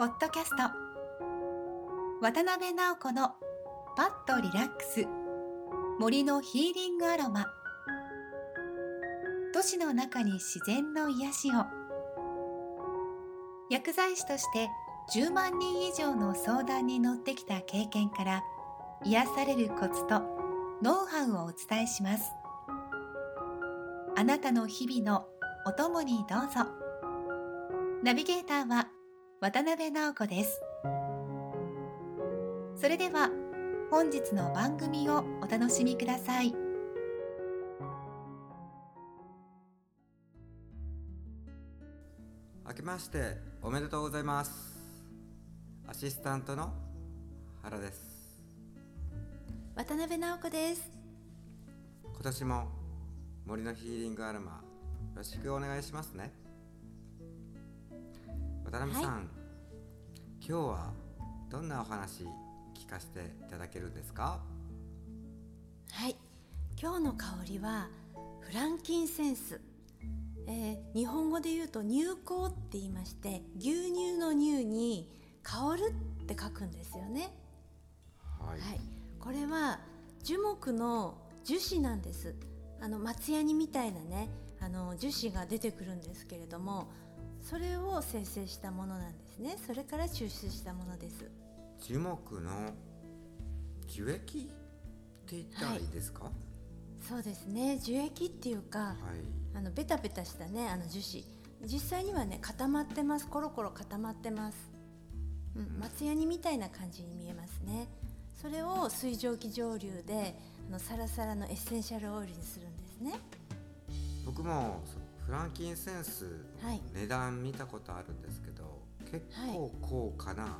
ポッドキャスト。渡辺直子のパッとリラックス。森のヒーリングアロマ。都市の中に自然の癒しを。薬剤師として10万人以上の相談に乗ってきた経験から癒されるコツとノウハウをお伝えします。あなたの日々のお供にどうぞ。ナビゲーターは渡辺直子です。それでは本日の番組をお楽しみください。明けましておめでとうございます。アシスタントの原です。渡辺直子です。今年も森のヒーリングアロマよろしくお願いしますね渡辺さん、はい、今日はどんなお話聞かせていただけるんですか？はい。今日の香りはフランキンセンス、えー、日本語で言うと乳香って言いまして牛乳の乳に香るって書くんですよね。はい、はい、これは樹木の樹脂なんです。あの松ヤニみたいなねあの樹脂が出てくるんですけれどもそれを生成したものなんですね。それから抽出したものです。樹木の樹液って言ったらいいですか、はい、そうですね。樹液っていうか、はい、あのベタベタしたねあの樹脂。実際にはね固まってます。コロコロ固まってます、うん、松ヤニみたいな感じに見えますね。それを水蒸気蒸留であのサラサラのエッセンシャルオイルにするんですね。僕もフランキンセンス値段見たことあるんですけど、結構高価な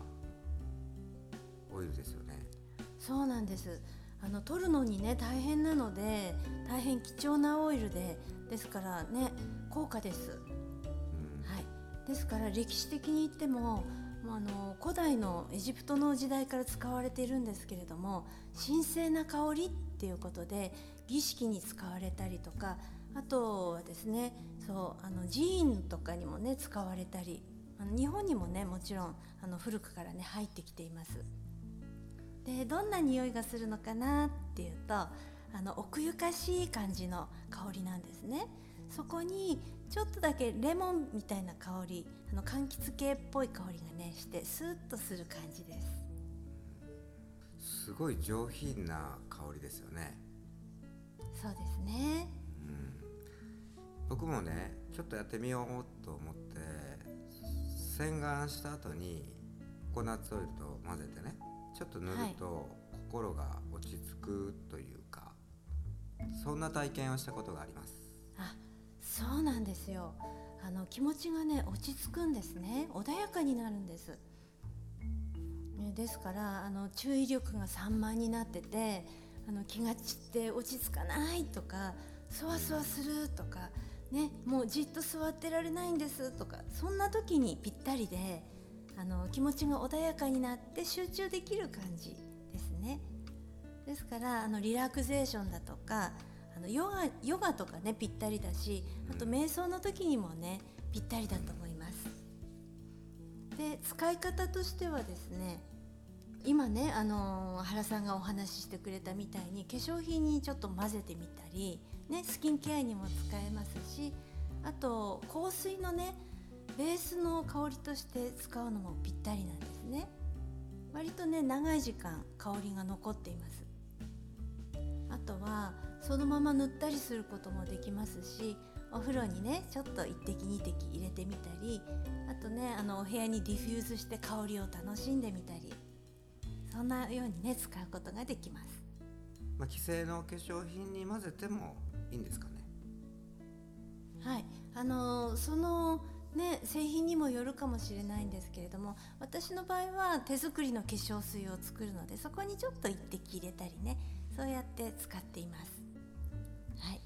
オイルですよね、そうなんです。あの取るのにね大変なので大変貴重なオイルでですからね高価です、うん、はい、ですから歴史的に言ってもあの古代のエジプトの時代から使われているんですけれども神聖な香りっていうことで儀式に使われたりとかあとはですねそうあの寺院とかにもね使われたりあの日本にもねもちろんあの古くからね入ってきています。でどんな匂いがするのかなっていうとあの奥ゆかしい感じの香りなんですね。そこにちょっとだけレモンみたいな香りあの柑橘系っぽい香りがねしてスーッとする感じですすごい上品な香りですよねそうですね僕もねちょっとやってみようと思って洗顔した後にココナッツオイルと混ぜてねちょっと塗ると心が落ち着くというか、はい、そんな体験をしたことがあります。あそうなんですよ。あの気持ちがね落ち着くんですね。穏やかになるんです。ですからあの注意力が散漫になっててあの気が散って落ち着かないとかそわそわするとかね、もうじっと座ってられないんですとかそんな時にぴったりであの気持ちが穏やかになって集中できる感じですね。ですからあのリラクゼーションだとかあのヨガヨガとかねぴったりだしあと瞑想の時にもねぴったりだと思います。で使い方としてはですね今ね、あの原さんがお話ししてくれたみたいに化粧品にちょっと混ぜてみたりね、スキンケアにも使えますしあと香水のねベースの香りとして使うのもぴったりなんですね。割とね長い時間香りが残っています。あとはそのまま塗ったりすることもできますしお風呂にねちょっと1滴2滴入れてみたりあとねあのお部屋にディフューズして香りを楽しんでみたり。そんなようにね使うことができます、まあ、既製の化粧品に混ぜてもいいんですかねはいあのそのね、製品にもよるかもしれないんですけれども私の場合は手作りの化粧水を作るのでそこにちょっと一滴入れたりねそうやって使っています。はい、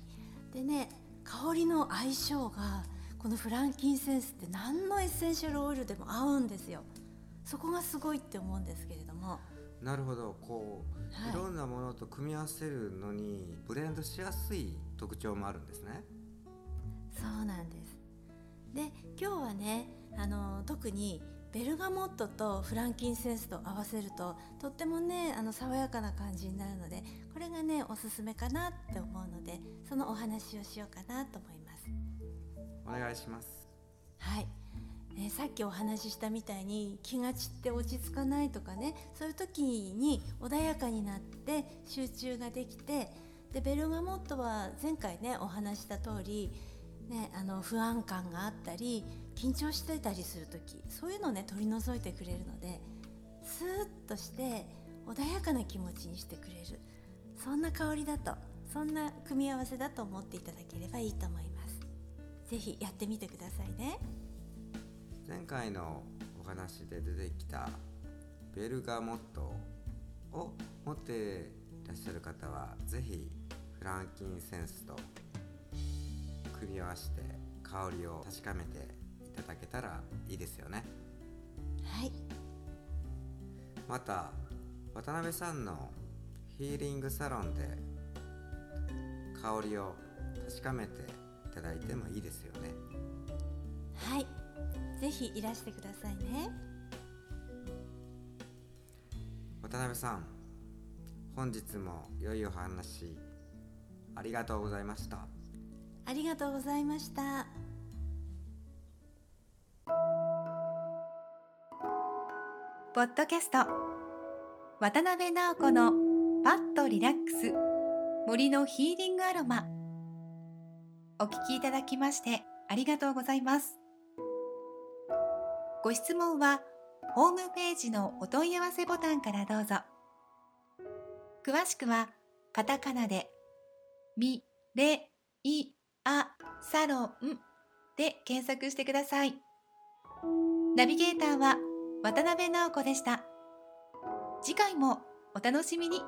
でね香りの相性がこのフランキンセンスって何のエッセンシャルオイルでも合うんですよ。そこがすごいって思うんですけれども。なるほど。こう、はい、いろんなものと組み合わせるのにブレンドしやすい特徴もあるんですね。そうなんです。で今日はねあの特にベルガモットとフランキンセンスと合わせるととってもねあの爽やかな感じになるのでこれがねおすすめかなって思うのでそのお話をしようかなと思います。お願いします。はいね、さっきお話ししたみたいに気が散って落ち着かないとかねそういう時に穏やかになって集中ができてでベルガモットは前回ねお話した通り、ね、あの不安感があったり緊張してたりする時そういうのをね取り除いてくれるのでスーッとして穏やかな気持ちにしてくれるそんな香りだとそんな組み合わせだと思っていただければいいと思います。ぜひやってみてくださいね。前回のお話で出てきたベルガモットを持っていらっしゃる方は是非フランキンセンスと組み合わせて香りを確かめていただけたらいいですよね。はい。また渡辺さんのヒーリングサロンで香りを確かめていただいてもいいですよね。はいぜひいらしてくださいね。渡辺さん本日も良いお話ありがとうございました。ありがとうございました。ポッドキャスト渡辺直子のパッとリラックス森のヒーリングアロマ。お聞きいただきましてありがとうございますご質問はホームページのお問い合わせボタンからどうぞ。詳しくはカタカナでミレイアサロンで検索してください。ナビゲーターは渡辺直子でした。次回もお楽しみに。